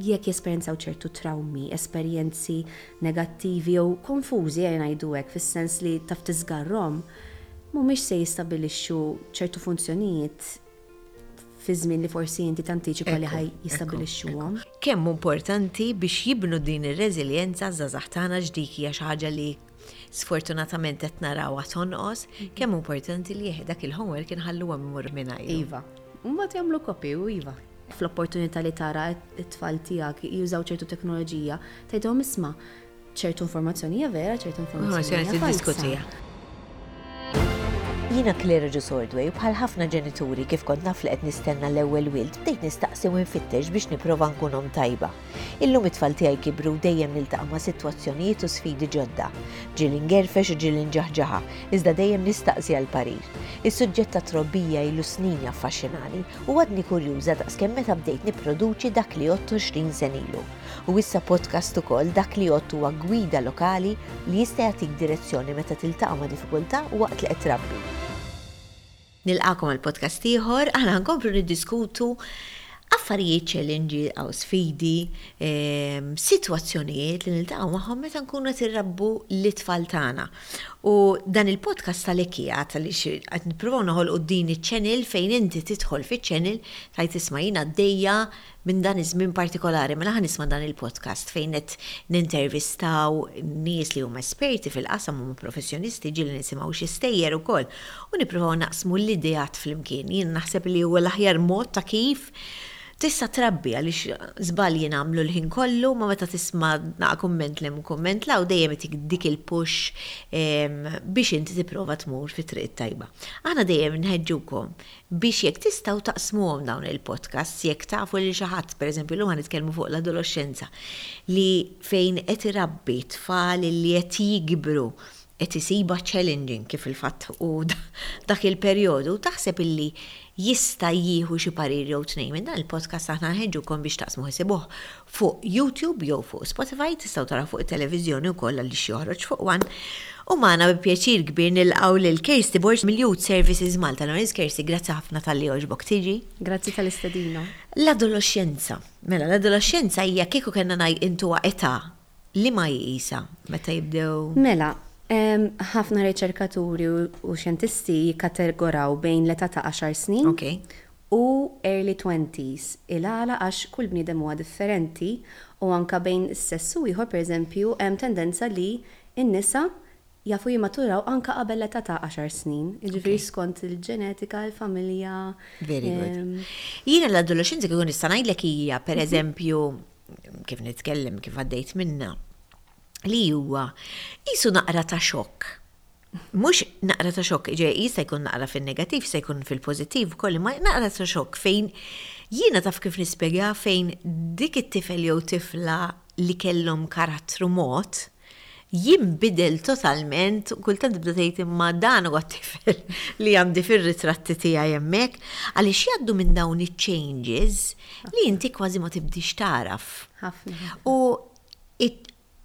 jekk jesperjenzaw ċertu trawmi, esperjenzi negattivi jew konfużi, ejja ngħidu hekk, fis-sens li taf tiżgarrhom, mhumiex se jistabbilixxu ċertu funzjonijiet fi żmien li forsi inti tantiċipa li ħaj jistabbilixxuhom. Kemm hu importanti biex jibnu din ir-reżiljenza ż-żgħażagħ tagħna x'dik hija xi ħaġa li Sfortunatament qed narawha tonqos, kemm hu importanti li dak il-homework inħalluhom imorru mingħajru. Iva. U mbagħad jagħmlu copy u iva. Fl-opportunità li tara t-tfal tiegħek jużaw ċertu teknoloġija, tgħidhom isma' ċertu informazzjoni hija vera, ċertu informazzjoni hija falsa. Jiena Claire Ġus Ordway u bħal ħafna ġenituri kif kont naf li qed nistenna l-ewwel wild bdejt nistaqsi u nfittex biex nipprova nkun omm tajba. Illum it-tfal tiegħi kibru u dejjem niltaqa' ma' sitwazzjonijiet u sfidi ġodda. Ġieli ngerfex u ġieli nġaħġaħa, iżda dejjem nistaqsi għall-parir. Is-suġġett tat-trobbija ilu snin jaffaxxinani u għadni kurjuża daqs kemm meta bdejt nipproduċi Dak li Għodt 20 sen ilu. U issa podcast ukoll, Dak li Għodt huwa gwida lokali li jista' jagħtik direzzjoni meta tiltaqa' ma' diffikultà waqt li qed trabbi. Nilqagħkom għal podcast ieħor. Aħna ħankomplu niddiskutu affarijiet, challenges, għaw sfidi, ehm, situazzjonijiet li niltaqgħu magħhom meta nkunu qed irrabbu l-itfal tagħna. U dan il-podcast tal-hekk jgħid għaliex qed nippruvaw noħolqu din iċ-channel fejn inti tidħol fiċ-channel tajt isma' jiena għaddejja minn dan iż-żmien partikolari, mela ħa nisma' dan il-podcast fejn qed nintervistaw nies li huma esperti fil-qasam, huma professjonisti, ġieli nisimgħu xi stejjer ukoll u nippruvaw naqsmu l-ideat flimkien. Jien naħseb li huwa l-aħjar mod ta' kif tista' trabbi għaliex żbalji nagħmlu l-ħin kollu, imma meta tisma' naqa' kumment 'l hemm u kumment 'l hawn dejjem itik dik il-push biex inti tipprova tmur fit-triq it-tajba. Aħna dejjem inħeġġukom biex jekk tistgħu taqsmuhom dawn il-podcasts jekk tafu lil xi ħadd, pereżempju llum ħa nitkellmu fuq l-adoloxxenza, li fejn qed irabbi tfal li qed jikbru qed isibha challenging kif fil-fatt hu dak il-perjodu, taħseb illi jista' jieħu xi parir jew tnejn minn dan il-podcast aħna nħeġġukom biex taqsmu ħsibuh. Fuq YouTube jew fuq Spotify tistgħu taraw fuq it-televiżjoni wkoll għaliex joħroġ fuq one. U magħna bi pjaċir kbir nilqgħu lil Kirsty Borg mill-Youth Services Malta. L-għonis Kirsty, grazzi ħafna talli għoġbok tiġi. Grazzi tal-istedina. L-adoloxxenza. Mela, l-adoloxxenza hija kieku kellna ngħid intuha età, liema hi qisha meta jibdew? Mela, ħafna riċerkaturi u xjentisti jikkategoraw bejn l-età ta' għaxar snin. Okej. u early twenties, il-għala għax kull bniedem huwa differenti u anke bejn sess u ieħor pereżempju hemm tendenza li n-nisa jafu jimmaturaw anke qabel l-età ta' għaxar snin, jiġifieri skont il-ġenetika, il-familja. Very good. Jiena l-adolescenza kieku nista' ngħidlek hija pereżempju kif nitkellem kif għaddejt minnha li huwa qisu naqra ta' xokk. Mhux naqra ta' xokk, ġej jista' jkun naqra fin-negattiv, jista' jkun fil-pożittiv ukoll, imma naqra ta' xokk fejn jiena taf kif nispjegaha fejn dik it-tifel jew tifla li kellhom karattru mod jinbidel totalment u kultant tibda tgħid imma dan huwa t-tifel li għandi fir-ritratti tiegħi hemmhekk għaliex jgħaddu minn dawn iċ-changes li inti kważi ma tibdiex tagħraf. Ħafna. U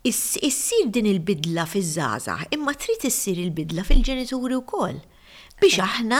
Issir din il-bidla fiż-żgħażagħ imma trid issir il-bidla fil-ġenituri wkoll biex aħna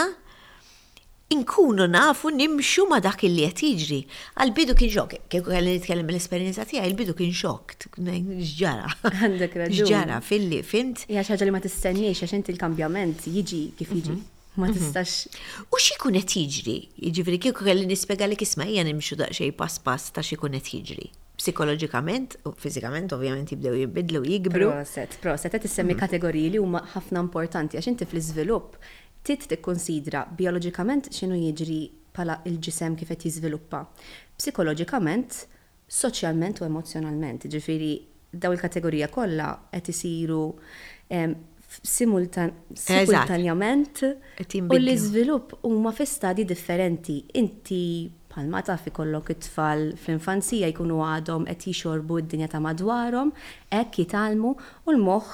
nkunu nafu nimxu ma' dak illi qed jiġri. Għall-bidu kien xokk, kieku kelli nitkellem mill-esperjenza tiegħi, il-bidu kien xokk, x'ġara. Għandek raġun. X'ġara filli, fimt? Hija xi ħaġa li ma tistenniex għax inti l-kambjament jiġi kif jiġi. Ma tistax. U x'ikun qed jiġri? Jiġifieri kieku kelli nispjegalek isma' ejja nimxu daqsxejn pass pass ta' x'ikun qed jiġri. psikoloġikament u fiżikament ovvjament jibdew jinbidlu u jikbru. Proset, proset, qed issemmi mm. kategoriji li huma ħafna importanti għax inti fl-iżvilupp tit tikkunsidra bioloġikament x'inhu jiġri bħala il-ġisem kif qed jiżviluppa. Psikoloġikament, soċjalment u emozzjonalment, ġifieri daw il-kategorija kollha qed isiru simultanjament u l-iżvilupp huma fi stadji differenti. Inti bħalma taf ikollok it-tfal fl-infanzija jkunu għadhom qed jixorbu d-dinja ta' madwarhom, hekk jitgħallmu u l-moħħ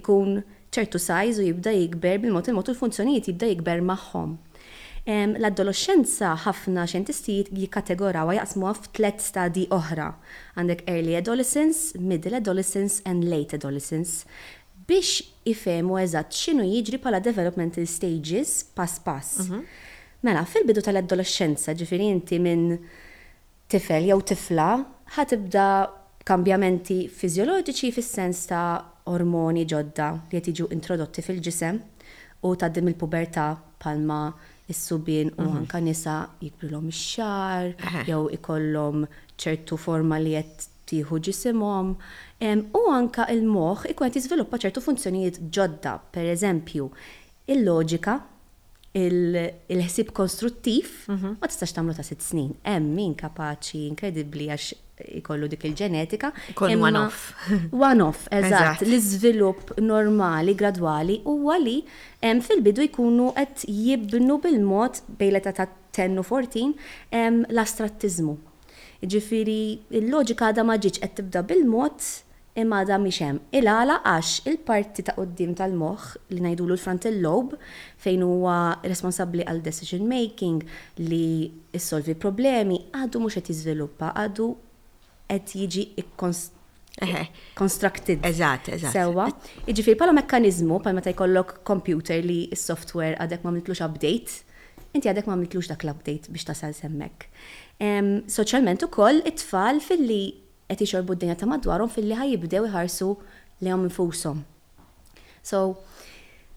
ikun ċertu size u jibda jikber bil-mod il-mod u l-funzjonijiet jibda jikber magħhom. L-adoloxxenza ħafna xjentisti jikkategorawha, jaqsmuha f'tliet stadji oħra. Għandek early adolescence, middle adolescence and late adolescence. biex ifehmu eżatt x'inhu jiġri bħala developmental stages pass pass. Mela, fil-bidu tal-adolexxenza, ġifieri inti minn tifel jew tifla ħa tibda b'kambjamenti fiżjoloġiċi fis-sens ta' ormoni ġodda li qed jiġu introdotti fil-ġisem u tgħaddi mill-pubertà bħalma s-subien u anke nisa jikbrilhom ix-xagħar jew ikollhom ċertu forma li qed tieħu ġisimhom, u anke l-moħħ ikun qed jiżviluppa ċertu funzjonijiet ġodda, pereżempju, il-loġika, il-ħsieb konstruttiv, ma tistax tagħmlu ta' sitt snin. Hemm min kapaċi inkredibbli għax ikollu dik il-ġenetika. Ikun one off. One off, eżatt. L-iżvilupp normali, gradwali, huwa li fil-bidu jkunu qed jibnu bil-mod bejn l-età ta' 10 u 14 l-astrattiżmu. Jiġifieri l-loġika għadha ma ġietx qed tibda bil-mod imma għadha mhix hemm. Il-għala? Għax il-parti ta' quddiem tal-moħħ li ngħidulu l-frontal lobe fejn huwa responsabbli għal decision making li jsolvi problemi għadu mhux qed jiżviluppa, għadu qed jiġi constructed sewwa. Jiġifieri bħala mekkaniżmu bħal meta jkollok computer li s-software għadek m'għamiltlux update, Inti għadek ma għamiltlux dak l-update biex tasal s'hemmhekk. Soċjalment ukoll it-tfal filli qed jixorbu d-dinja ta' madwarhom filli ħa jibdew iħarsu lejhom infushom. So,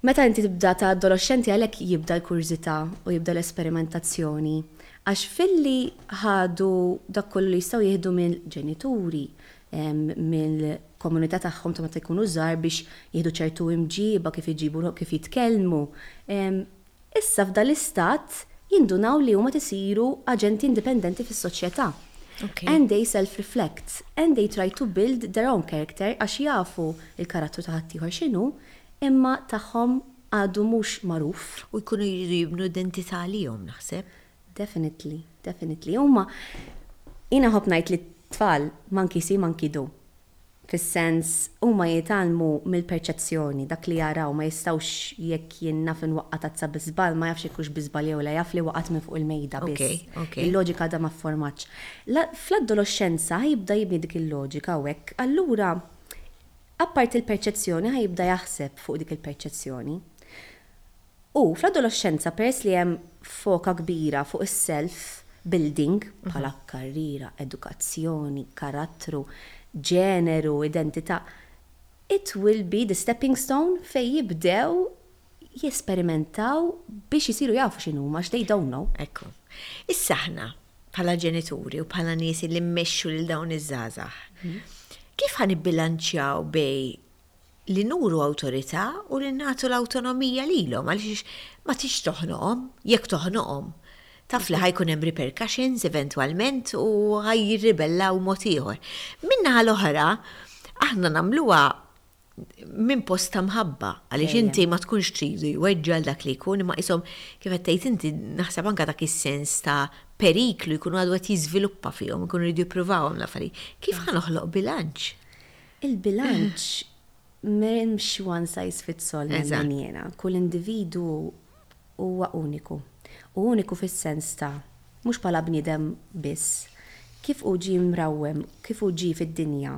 meta inti tibda ta' adoloxxenti għalhekk jibda l-kurżità u jibda l-esperimentazzjoni għax filli ħadu dak kollu li jistgħu jieħdu mill-ġenituri, mill-komunità tagħhom ta' meta jkunu żgħar biex jieħdu ċertu imġiba kif iġibu ruħhom, kif jitkellmu, Issa f'dan l-istat jindunaw li huma qed isiru aġenti indipendenti fis-soċjetà. And they self-reflect, and they try to build their own character għax jafu l-karattru ta' ħaddieħor x'inhu, imma tagħhom għadu mhux magħruf. U jkunu jridu jibnu identità għalihom naħseb. Definitely, definitely. Huma, jiena nħobb ngħid li t-tfal monkey see, monkey do. Fis-sens, huma jitgħallmu mill-perċezzjoni, dak li jaraw, ma jistgħux jekk jien naf inwaqqa' tazza bi żball, ma jafx jekk hux bi żball jew le, jaf li waqgħet minn fuq il-mejda biss. Il-loġika għadha ma fformatx. Fl-adoloxxenza ħa jibda jibni dik il-loġika u hekk, allura apparti l-perċezzjoni ħa jibda jaħseb fuq dik il-perċezzjoni. U fl-adoloxxenza peress li hemm foka kbira fuq is-self building bħala karriera, edukazzjoni, karattru, ġeneru, identità, it will be the stepping stone fejn jibdew jesperimentaw biex isiru jafu x'inhuma għax they don't know. Ekku. Issa aħna bħala ġenituri u bħala nies li mmexxu lil dawn iż-żgħażagħ, kif ħa nibbilanċjaw bejn li nuru awtorità u li nagħtu l-awtonomija lilhom għaliex ma tridx toħnoqhom, jekk toħnoqhom taf li ħa jkun hemm repercussions eventwalment u ħa jirribellaw mod ieħor. Min-naħa l-oħra aħna nagħmluha minn post ta' mħabba għaliex inti ma tkunx tridu jweġġa' għal dak li jkun imma qishom kif qed tgħid inti naħseb anke dak is-sens ta' periklu jkunu għadu qed jiżviluppa fihom, ikunu jridu jippruvawhom l-affarijiet. Kif ħa noħloq bilanċ? Il-bilanċ m'hemmx one size fits all nemmen jiena. Kull individwu huwa uniku. U uniku fis-sens ta' mhux bħala bniedem biss. Kif hu ġie mrawwem, kif hu ġie fid-dinja,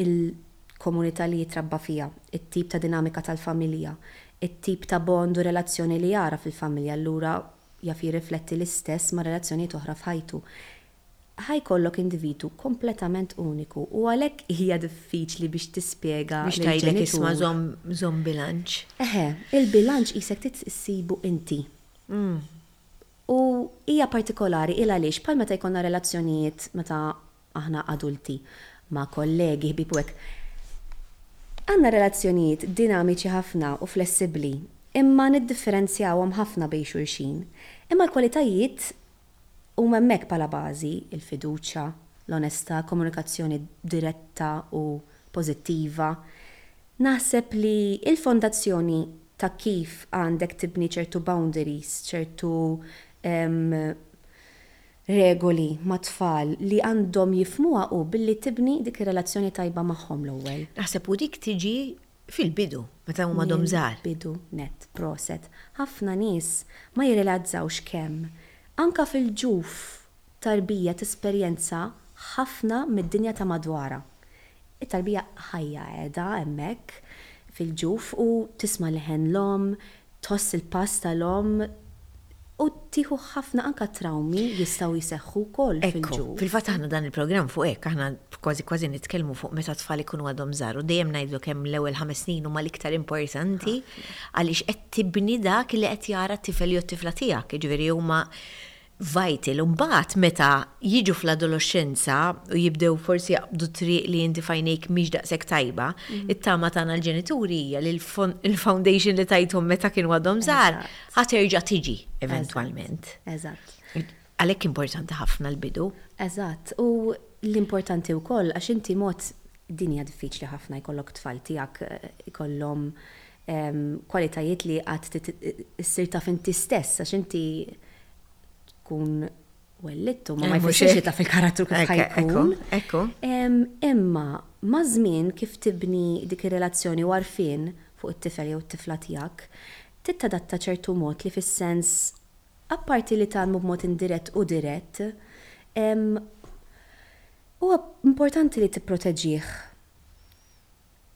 il-komunità li jitrabba fiha, it-tip ta' dinamika tal-familja, it-tip ta' bond u relazzjoni li jara fil-familja allura jaf jirrifletti l-istess ma' relazzjonijiet oħra f'ħajtu. ħa jkollok individwu kompletament uniku u għalhekk hija diffiċli biex tispjega lill-ġenitur. Biex tgħidlek isma' żomm bilanċ. Eħe, il-bilanċ qisek trid issibu inti. U hija partikolari il għaliex bħal meta jkollna relazzjonijiet meta aħna adulti ma' kollegi, ħbieb u hekk. Għandna relazzjonijiet dinamiċi ħafna u flessibbli imma niddifferenzjawhom ħafna bejn xulxin. Imma l-kwalitajiet Huma hemmhekk bħala bażi, il-fiduċja, l-onestà, komunikazzjoni diretta u pożittiva. Naħseb li l-fondazzjoni ta' kif għandek tibni ċertu boundaries, ċertu regoli mat-tfal li għandhom jifhmuha hu billi tibni dik ir-relazzjoni tajba magħhom l-ewwel. Naħseb u dik tiġi Fil-bidu, meta huma għadhom żgħar. Mill-bidu nett, proset. Ħafna nies ma jirrilazzawx kemm, anka fil-ġuf, tarbija tesperjenza ħafna mid-dinja ta' madwarha. It-tarbija ħajja qiegħda hemmhekk fil-ġuf u tisma' leħen l-omm, tħoss il-pass tal-omm u tieħu ħafna anke trawmi jistgħu jseħħu wkoll fil-ġuf. Ekku, fil-fatt aħna dan il-programm fuq hekk, aħna kważi kważi nitkellmu fuq meta t-tfal ikunu għadhom żgħar u dejjem ngħidlu kemm l-ewwel ħames snin huma l-iktar importanti għaliex qed tibni dak li qed jara t-tifel jew t-tifla tiegħek, jiġifieri huma vital u mbagħad meta jiġu fl-adoloxxenza u jibdew forsi jaqbdu triq li inti f'għajnejk mhix daqshekk tajba, mm. it-tama tagħna l-ġenituri hija li l-foundation li tajthom meta kienu għadhom żgħar ħadd terġa' tiġi eventwalment. Eżatt. Għalhekk importanti ħafna l-bidu. Eżatt, u l-importanti wkoll għax inti mod dinja diffiċli ħafna jkollok tfal tiegħek eh, ikollhom kwalitajiet li għad issir taf inti stess għax inti tkun wellittu, ma eh, jfissirx li taf il-karattru kif ħajkun. Ekku. Imma ma' żmien kif tibni dik ir-relazzjoni u għarfien fuq it-tifel jew it-tifla tiegħek, tittadatta ċertu mod li fis-sens apparti li tagħmlu b'mod indirett u dirett, huwa importanti li tipproteġih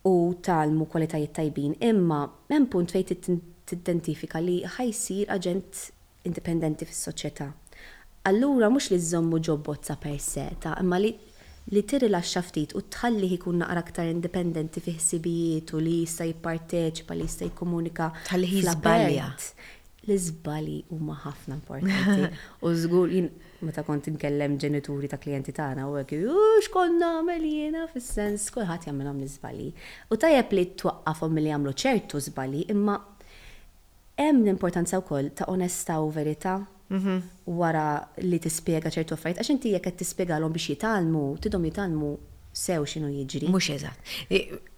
u tgħallmu kwalitajiet tajbin, imma hemm punt fejn trid tidentifika li ħa jsir aġent indipendenti fis-soċjetà. Allura mhux li żżommu ġo bozza per se ta' imma li li tirrilaxxa ftit u tħallih ikun naqra aktar indipendenti fi ħsibijietu li jista' jipparteċipa, li jista' jikkomunika fl-apert. Tħallih jiżbalja. L-iżbalji huma ħafna importanti u żgur jien. Meta kont inkellem ġenituri ta' klijenti tagħna u hekk, u x'kont nagħmel jiena fis-sens, kulħadd jagħmilhom l-iżbalji. U tajjeb li twaqqafhom milli jagħmlu ċertu żbalji, imma hemm l-importanza wkoll ta' onestà u verità wara li tispjega ċertu affarijiet, għax inti jekk qed tispjegalhom biex jitgħallmu, tidhom jitgħallmu. sew x'inhu jiġri. Mhux eżatt.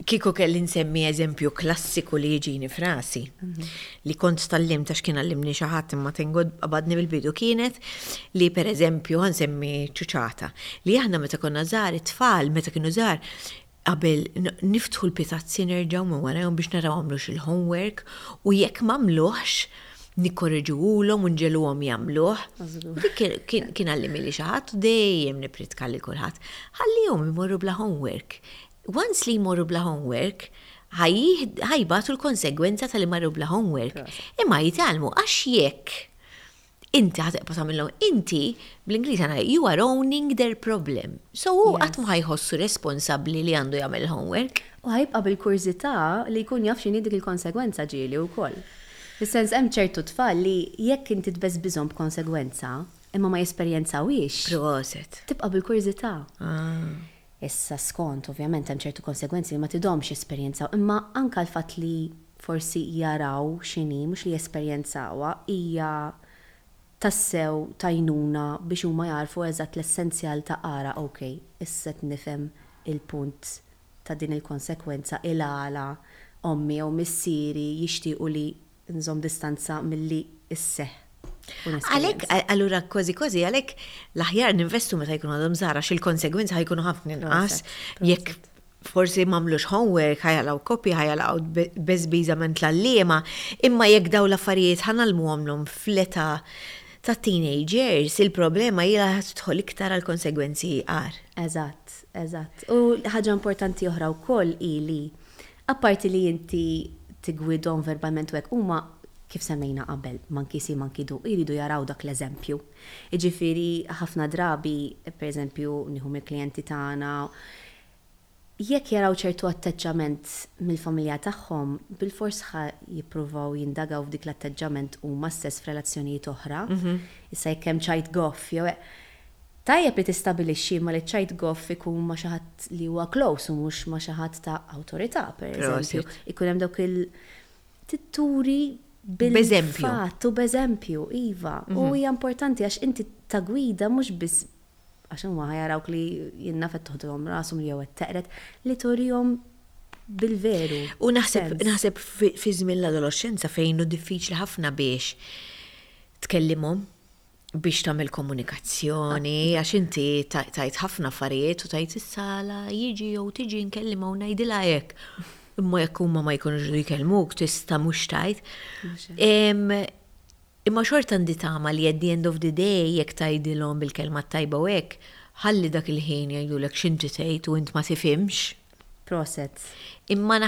Kieku kelli nsemmi eżempju klassiku li jiġini f'rasi, li kont tgħallimt għax kien għallimni xi ħadd imma tengo qabadni mill-bidu kienet li pereżempju, ħa nsemmi ċuċata, li aħna meta konna żgħar it-tfal meta kienu żgħar qabel niftħu l-pitazzi nerġgħu minn warajhom biex naraw għamlux il-homework u jekk m'għamluhx nikkoreġuhulhom u nġeluhom jagħmluh. Dik kien għallimi li xi ħadd dejjem nipritka lil kulħadd. Ħallihom imorru bla homework. Once li jmorru bla homework, ħajbatu l-konsegwenza tal-li marru bla homework. Imma jitgħallmu għax jekk inti ħatibqa' tagħmilhom inti bl-Ingliż għana you are owning their problem. So hu qatt ma ħajħossu responsabbli li għandu jagħmel homework. U ħajibqa' bil-kurżità li jkun jaf x'inhi dik il-konsegwenza ġieli wkoll. Fis-sens hemm ċertu tfal li jekk inti tbeżbiżhom b'konsegwenza, imma ma jesperjenzawhiex. Proset. Tibqa' bil-kurżità. Ah. Issa skont, ovvjament hemm ċertu konsegwenzi li ma tidhomx jesperjenzaw, imma anke l-fatt li forsi jaraw x'inhi, mhux li jesperjenzawha, hija tassew t'għajnuna biex huma jagħrfu eżatt l-essenzjal ta' ara, ok, issa qed nifhem il-punt ta' din il-konsekwenza il-għala ommi jew missieri jixtiequ li nżomm distanza milli sseħħ u nesperjenza. Għalhekk, allura kważi kważi għalhekk l-aħjar ninvestu meta jkunu għadhom żgħar għax il-konsegwenzi ħajkunu ħafna inqas jekk forsi m'għamlux homework, ħajalgħu kopji, ħajalgħu beżbiża minn tlalliema, imma jekk dawn l-affarijiet ħa ngħallmuhomlhom fl-età tat-teenagers, il-problema hi li ħa tidħol iktar għall-konsegwenzi agħar. Eżatt, Eżatt. U ħaġa importanti oħra wkoll hi li apparti li inti tiggwidhom verbalment u hekk, huma kif semmejna qabel, monkey see, monkey do, iridu jaraw dak l-eżempju. Jiġifieri ħafna drabi, pereżempju nieħu mill-klijenti tagħna, jekk jaraw ċertu atteġġament mill-familja tagħhom, bilfors ħa jippruvaw jindagaw f'dik l-atteġġament huma stess f'relazzjonijiet oħra. Issa jekk hemm ċajt goff jew hekk, Tajjeb li tistabilixxi ma li ċ-chat gov ikun ma' xi ħadd li huwa close u mhux ma' xi ħadd ta' awtorità, pereżempju. Ikun hemm dawk il-, trid turi bil-fatt u b'eżempju, iva. U hija importanti għax inti ta' gwida mhux biss għax huma ħa jarawk li jien naf qed toħdilhom rashom jew qed teqred, li turihom bil-veru. U naħseb fi żmien l-adoloxxenza fejn hu diffiċli ħafna biex tkellimhom biex tagħmel komunikazzjoni, għax inti tajt ħafna affarijiet u tajt is-sala jiġi jew tiġi nkellima u ngħidilha hekk. Imma jekk huma ma jkunux li jkellmuk tista' mhux tajt. Imma xorta għandi tama li at the end of the day jekk tgħidilhom bil-kelma tajba u hekk, ħalli dak il-ħin jgħidulek x'inti tgħid u int ma tifhimx. Proset. Imma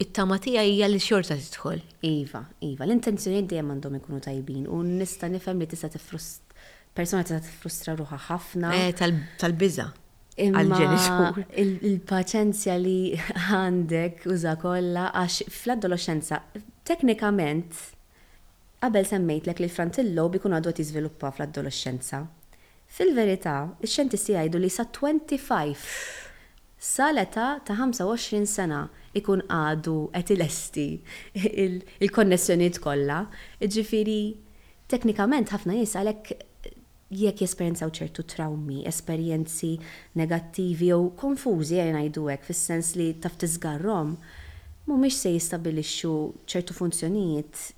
It-tama tiegħi hija li xorta tidħol. Iva, iva. L-intenzjonijiet dejjem għandhom ikunu tajbin u nista' nifhem li tista' tiffrust, persuna tista' tiffrustra ruħha ħafna. Eh, tal-biża' għall-ġenitur. Il-paċenzja li għandek uża kollha għax fl-adolexxenza teknikament Qabel semmejtlek li l-frontal lobe ikun għadu qed jiżviluppa fl-adolexxenza. Fil-verità, ix-xjentisti jgħidu li sa 25 sa l-età ta' 25 sena jkun għadu qed ilesti l-konnessjonijiet kollha, jiġifieri teknikament ħafna nies għalhekk jekk jesperjenzaw ċertu trawmi, esperjenzi negattivi jew konfużi ejja ngħidu hekk fis-sens li taf tiżgarrhom, mhumiex se jistabbilixxu ċertu funzjonijiet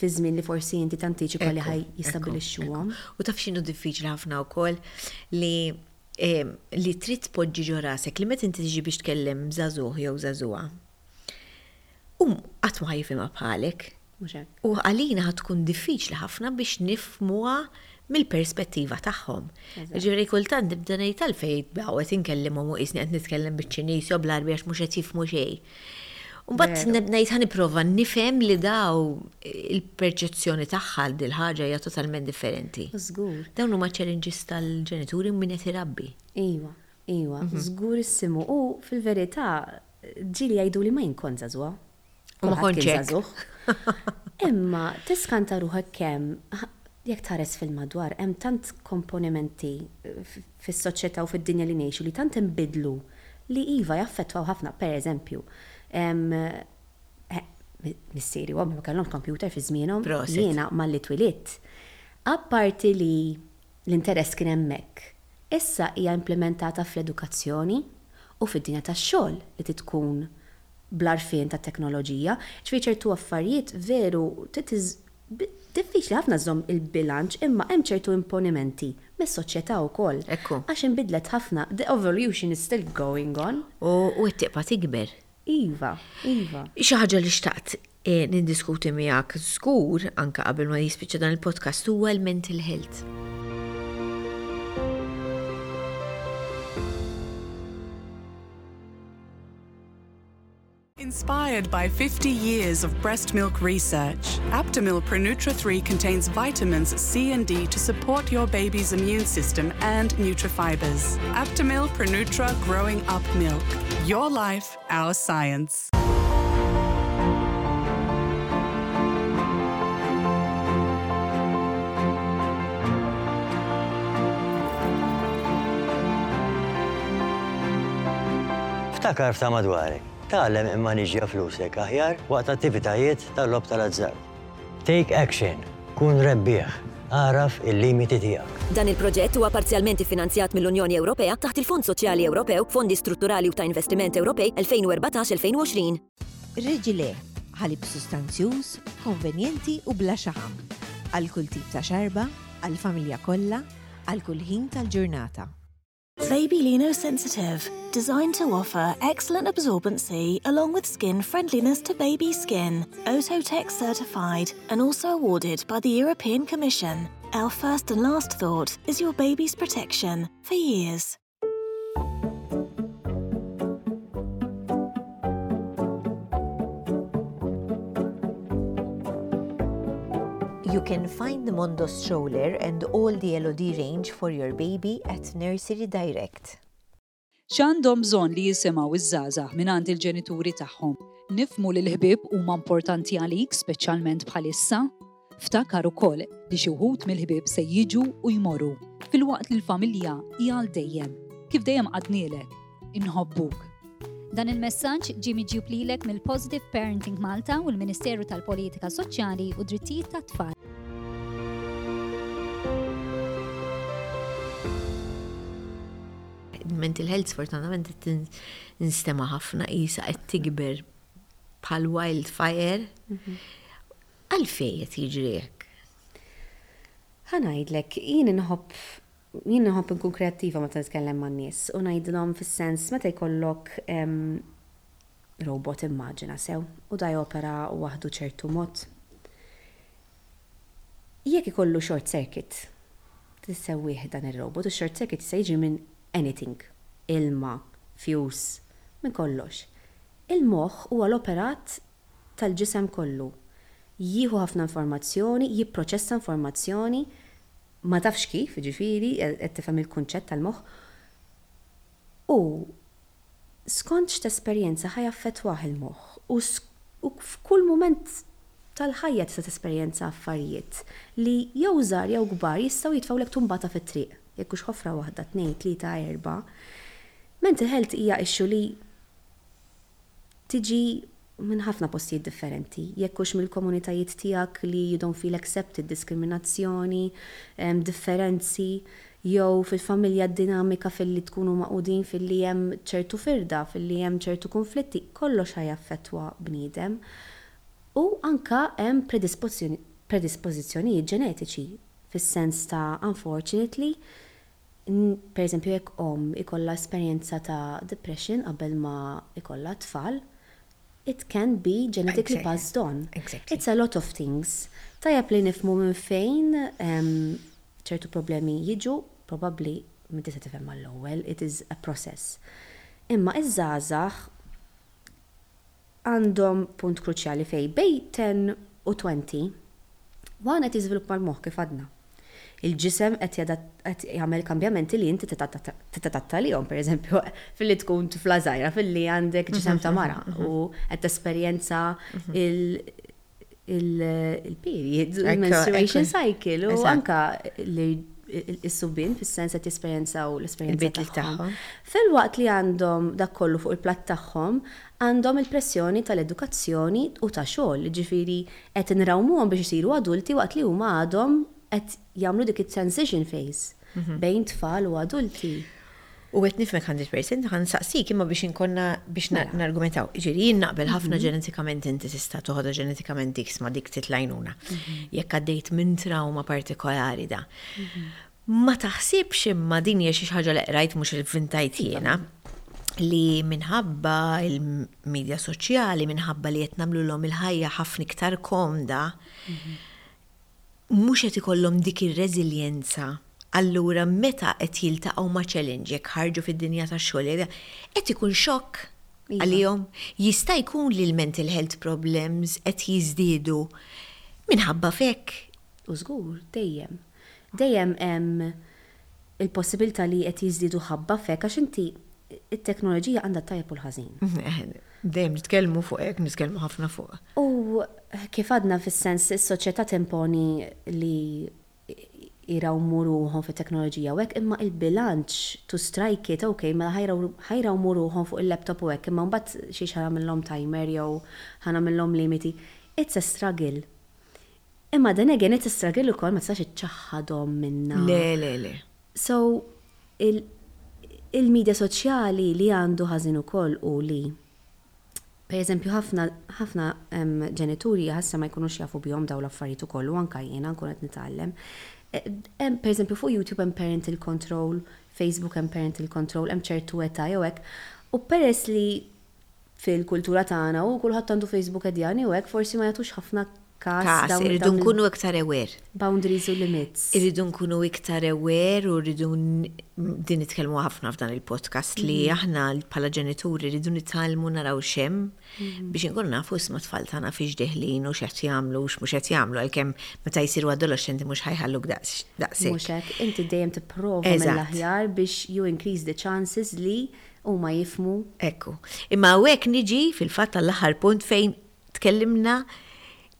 fi żmien li forsi inti tantiċipa li ħa jistabbilixxuhom. Ekku, ekku. U taf x'inhu diffiċli ħafna wkoll li li trid tpoġġi ġo rasek li meta inti tiġi biex tkellem żagħżugħ jew żagħżugħa, hu qatt ma ħa jifhimha bħalek. mhux hekk? U għalina ħa tkun diffiċli ħafna biex nifhmuha mill-perspettiva tagħhom. Jiġifieri kultant nibda ngħid għalfejn daw qed inkellimhom u qisni qed nitkellem biċ-Ċiniż jew bl-Għarbi għax mhux qed jifhmu xejn. U mbagħad nibda ngħid ħa nipprova nifhem li daw il-perċezzjoni tagħha għal din il-ħaġa hija totalment differenti. Żgur. Dawn huma ċ-challenges tal-ġenituri u min qed irabbi. Iva, iva, żgurissimu. U fil-verità ġieli jgħiduli ma jien kont żagħżugħa. U ma konċek. Imma tiskanta ruħek kemm jekk tħares fil-madwar hemm tant komponimenti fis-soċjetà u fid-dinja li ngħixu li tant inbidlu li iva jaffettwaw ħafna. Pereżempju, missieri u ommi ma kellhomx kompjuter fi żmienhom, jiena malli twilidt. Apparti li L-interess kien hemmhekk. Issa hija implimentata fl-edukazzjoni u fid-dinja tax-xogħol li trid tkun bl-għarfien tat-teknoloġija. Jiġifieri ċertu affarijiet veru diffiċli ħafna żżomm il-bilanċ imma hemm ċertu imponimenti mis-soċjetà wkoll. Għax inbidlet ħafna, the evolution is still going on. U qed tibqa' tikber. Iva, iva. Xi ħaġa li xtaqt niddiskuti miegħek żgur anke qabel ma jispiċċa dan il-podcast huwa l-mental health. Inspired by 50 years of breast milk research, Aptamil Prenutra 3 contains vitamins C and D to support your baby's immune system and nutrifibers. Aptamil Prenutra Growing Up Milk. Your life, our science. Ftakar f'ta' madwarek. Tgħallem immaniġġja flusek aħjar waqt attivitajiet tal-logħob tal-azzard. Take action, kun rebbieħ, agħraf il-limiti tiegħek. Dan il-proġett huwa parzjalment iffinanzjat mill-Unjoni Ewropea taħt il-Fond Soċjali Ewropew, Fondi Strutturali u ta' Investiment Ewropej 2014-2020. Reġilè, ħalib sustanzjuż, konvenjenti u bla xaħam, għal kull tip ta' xarba, għall-familja kollha, għal kull ħin tal-ġurnata. Baby Lino Sensitive, designed to offer excellent absorbency along with skin friendliness to baby skin. Ototech certified and also awarded by the European Commission. Our first and last thought is your baby's protection for years. You can find the Mondo stroller and all the LOD range for your baby at Nursery Direct. X'għandhom bżonn li jisimgħu iż-żgħażagħ mingħand il-ġenituri tagħhom? Nifhmu li l-ħbieb huma importanti għalik, speċjalment bħalissa. Ftakar ukoll li xi wħud mill-ħbieb se jiġu u jmorru, filwaqt li l-familja hi għal dejjem. Kif dejjem qadnielek, inħobbuk. Dan il-messaġġ ġie miġjub lilek mill-Positive Parenting Malta u l-Ministeru tal-Politika Soċjali u Drittijiet tat-Tfal. mental health sfortunatament nistema ħafna isa qed tikber bħal wildfire. Mhm. Għalfejn qed jiġri hekk? Ħa ngħidlek, jien inħobb, jien inħobb inkun kreattiva meta nitkellem man-nies u ngħidilhom fis-sens meta jkollok robot, immaġina sew, u da jopera waħdu ċertu mod, jekk ikollu short circuit, tissewwih dan ir-robot u x-short circuit jista' jiġi minn anything, ilma, fuse, minn kollox. Il-moħħ huwa l-operat tal-ġisem kollu. Jieħu ħafna informazzjoni, jipproċessa informazzjoni, ma tafx kif, jiġifieri, qed tifhem il-kunċett tal-moħħ, u skont x'tesperjenza ħa jaffettwah il-moħħ u u f'kull mument tal-ħajja tista' tesperjenza affarijiet li jew żgħar jew kbar jistgħu jitfgħulek tumbata fit-triq, jekk hux ħofra waħda, tnejn, tlieta, erbgħa. Mental health hija issue li tiġi minn ħafna postijiet differenti, jekk hux mill-komunitajiet tiegħek li you don't feel accepted, diskriminazzjoni, differenzi, jew fil-familja d-dinamika filli tkunu magħqudin filli hemm ċertu firda, filli hemm ċertu kunflitti, kollox ħa jaffettwa bniedem. U anke hemm predispożizzjonijiet ġenetiċi, fis-sens ta' unfortunately, Pereżempju jekk omm ikollha esperjenza ta' depression qabel ma ikollha t-tfal, it can be genetically passed on. It's a lot of things. Tajjeb li nifhmu minn fejn ċertu problemi jiġu, probabbli m'inti se tifhem mal-ewwel, it is a process. Imma iż-żgħażagħ, għandhom punt kruċjali fejn bejn 10 u 20, one qed jiżviluppa l-moħħ kif għadna. Il-ġisem qed qed jagħmel kambjamenti li inti titadatta għalihom, pereżempju filli tkun tifla żgħira filli għandek ġisem ta' mara u qed tesperjenza l il-period, il-menstruation cycle, u anka il-subin, fil-sens għet jesperienzaw l-esperienza tagħhom. Fil-waqt li għandhom dak kollu fuq il-platt tagħhom, għandhom il-pressjoni tal-edukazzjoni u ta' xogħol, ġifieri qed inrawmuhom biex isiru adulti waqt li huma għadhom qed jagħmlu dik it-transition phase bejn tfal u adulti. U qed nifhmek 100%, ħa nsaqsik imma biex inkonna biex mela. nargumentaw. Ġieli jien naqbel ħafna mhm. ġenetikament inti tista' toħodha ġenetikament dik sma dik titlajnuna. Mhm. Jekk għaddejt minn trawma partikolari da. Mhm. Ma taħsibx imma din hija xi ħaġa li qrajt mhux il-vintajt iva. jiena li minħabba il-medja soċjali, minħabba li qed nagħmlu l-ħajja ħafna iktar komda, mhux qed ikollhom dik ir-reżiljenza, allura meta qed jiltaqgħu ma' challenge jekk ħarġu fid-dinja tax-xogħol jew le, qed ikun xokk għalihom. Jista' jkun li l-mental health problems qed jiżdiedu minħabba f'hekk. U żgur, dejjem. Dejjem hemm il-possibilità li qed jiżdiedu ħabba f'hekk għax inti t-teknoloġija għandha t-tajjeb u l-ħażin. Dejjem nitkellmu fuq hekk, nitkellmu ħafna fuq. U kif għadna fis-sens is-soċjetà timponi li jrawmu ruħhom fit-teknoloġija u hekk imma l-bilanċ to strike it ok mela ħa jrawmu ruħhom fuq il-laptop u hekk imma mbagħad xiex ħa nagħmilhom timer jew ħa nagħmilhom limiti. It's a struggle. Imma then again it's a struggle ukoll ma tistax iċċaħħadhom minnha. Le, le, le. So, il, il-media soċjali li għandu ħażin ukoll hu li pereżempju ħafna, ħafna em, ġenituri ħassa ma jkunux jafu bihom dawn l-affarijiet ukoll u anke jiena nkun qed nitgħallem. Eh, Hemm pereżempju fuq YouTube hemm parental control, Facebook hemm parental control, hemm ċertu età jew hekk. U peress li fil-kultura tagħna u kulħadd għandu Facebook edjani u hekk forsi ma jagħtux ħafna kas dawn il-boundaries u limits. Kas, irridu nkunu iktar aware. Irridu nkunu iktar aware u rridu din nitkellmu ħafna f'dan il-podcast li aħna bħala ġenituri rridu nitgħallmu naraw x'hemm biex inkunu nafu isma' tfal tagħna fiex deħlin u x'qed jagħmlu u x'mhux qed jagħmlu għalkemm meta jsiru adoloxxenti mhux ħajħalluk daqshekk. Mhux hekk, inti dejjem tipprova mill-aħjar biex you increase the chances li huma jifhmu. Ekku. Imma hawnhekk niġi, fil-fatt, għall-aħħar punt fejn tkellimna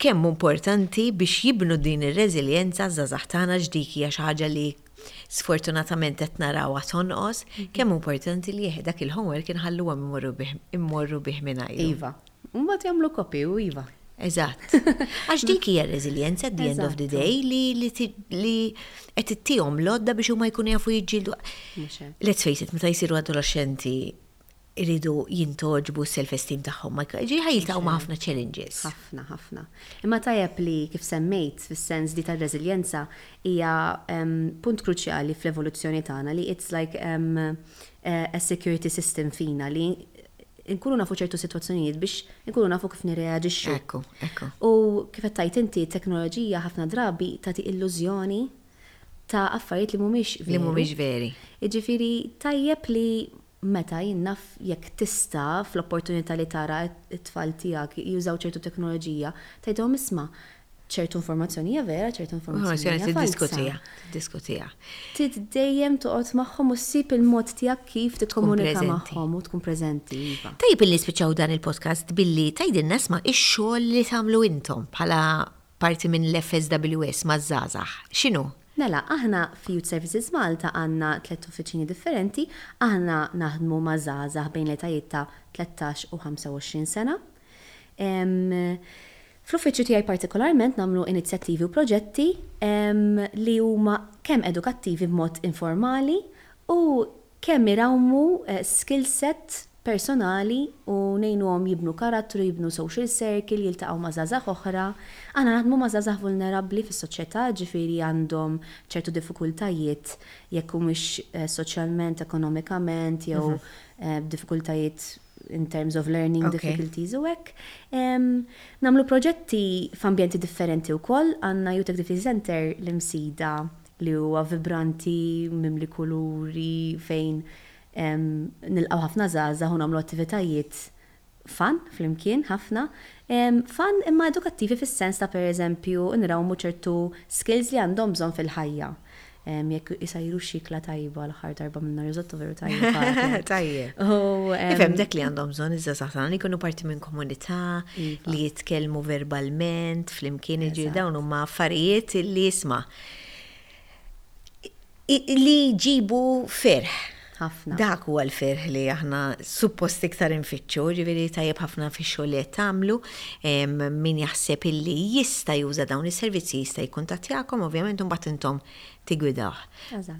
kemm hu importanti biex jibnu din ir-reżiljenza ż-żgħażagħ tagħna għax dik hija xi ħaġa li sfortunatament qed narawha tonqos, kemm hu importanti li dak il-homework inħalluhom imorru bih, immorru bih mingħajru. Iva. U mbagħad jagħmlu copy, u iva. Eżatt. Għax dik hija r-reżiljenza at the end of the day li qed ittihom l-għodda biex huma jkunu jafu jiġġieldu. Let's face it, meta jsiru adolescenti iridu jintoġbu s-self-esteem tagħhom. Ġi ħajltaw ma' ħafna challenges. Ħafna, ħafna. Imma tajjeb li kif semmejt fis-sens di tar-reżiljenza hija punt kruċjali fl-evoluzzjoni tagħna li it's like s-security system fina li nkunu nafu ċertu sitwazzjonijiet biex nkunu nafu kif nirreaġixxu. Ekku, ekku. U kif qed tgħid inti t-teknoloġija ħafna drabi tagħti illużjoni ta' affarijiet li mhumiex veru. Li mhumiex veri. Jiġifieri tajjeb li meta jien naf jekk tista' fl-opportunità li tara t-tfal tiegħek jużaw ċertu teknoloġija, tgħidhom isma' ċertu informazzjoni hija vera, ċertu informazzjoni hija falza. Tiddiskutija. Trid dejjem toqgħod magħhom u ssib il-mod tiegħek kif tikkomunika magħhom u tkun preżenti. Iva. Tajjeb li spiċċaw dan il-podcast billi tgħidilna sma' ix-xogħol li tagħmlu intom bħala parti minn l-FSWS maż-żgħażagħ. X'inhu? Mela, aħna f'Youth Services Malta għandna tliet uffiċini differenti, aħna naħdmu ma' żgħażagħ bejn l-etajiet ta' 13 u 25 sena, Fl-uffiċċju tiegħi partikolarment nagħmlu inizjattivi u proġetti li huma kemm edukattivi b'mod informali u kemm irawmu skill set personali u ngħinuhom jibnu karattru, jibnu social circle, jiltaqgħu ma' żgħażagħ oħra. Aħna naħdmu ma' żgħażagħ vulnerabbli fis-soċjetà, ġifieri għandhom ċertu diffikultajiet jekk humiex soċjalment, ekonomikament jew b'diffikultajiet in terms of learning difficulties u hekk. Nagħmlu proġetti f'ambjenti differenti wkoll, għandna Youth Activity Centre l-Imsida li huwa vibranti, mimli kuluri fejn nilqgħu ħafna żgħażagħ u nagħmlu attivitajiet fun flimkien ħafna. Fun imma edukattivi fis-sens ta' pereżempju nrawmu ċertu skills li għandhom bżonn fil-ħajja. Jekk isajru xikla tajba l-ħar darba minna risotto veru tajba. Tajjeb. Ifem dak li għandhom bżon iżda saħsan li kunu parti minn komunità iva. li jitkellmu verbalment fl-imkien iġi dawn huma affarijiet li jisma' li ġibu ferħ ħafna. Dak huwa l-ferħ li aħna suppost iktar infittxu, jiġifieri tajjeb ħafna fix-xogħol li qed tagħmlu. Min jaħseb illi jista' juża dawn is-servizzi jista' jikkuntattjakom ovvjament u mbagħad intom tiggwidawh.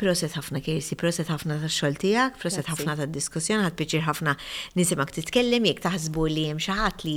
Proset ħafna Kirsi, proset ħafna tax-xogħol tiegħek, proset ħafna tad-diskussjoni, ħadt piċir ħafna nisimgħek titkellem, jekk taħsbu li hemm xi ħadd li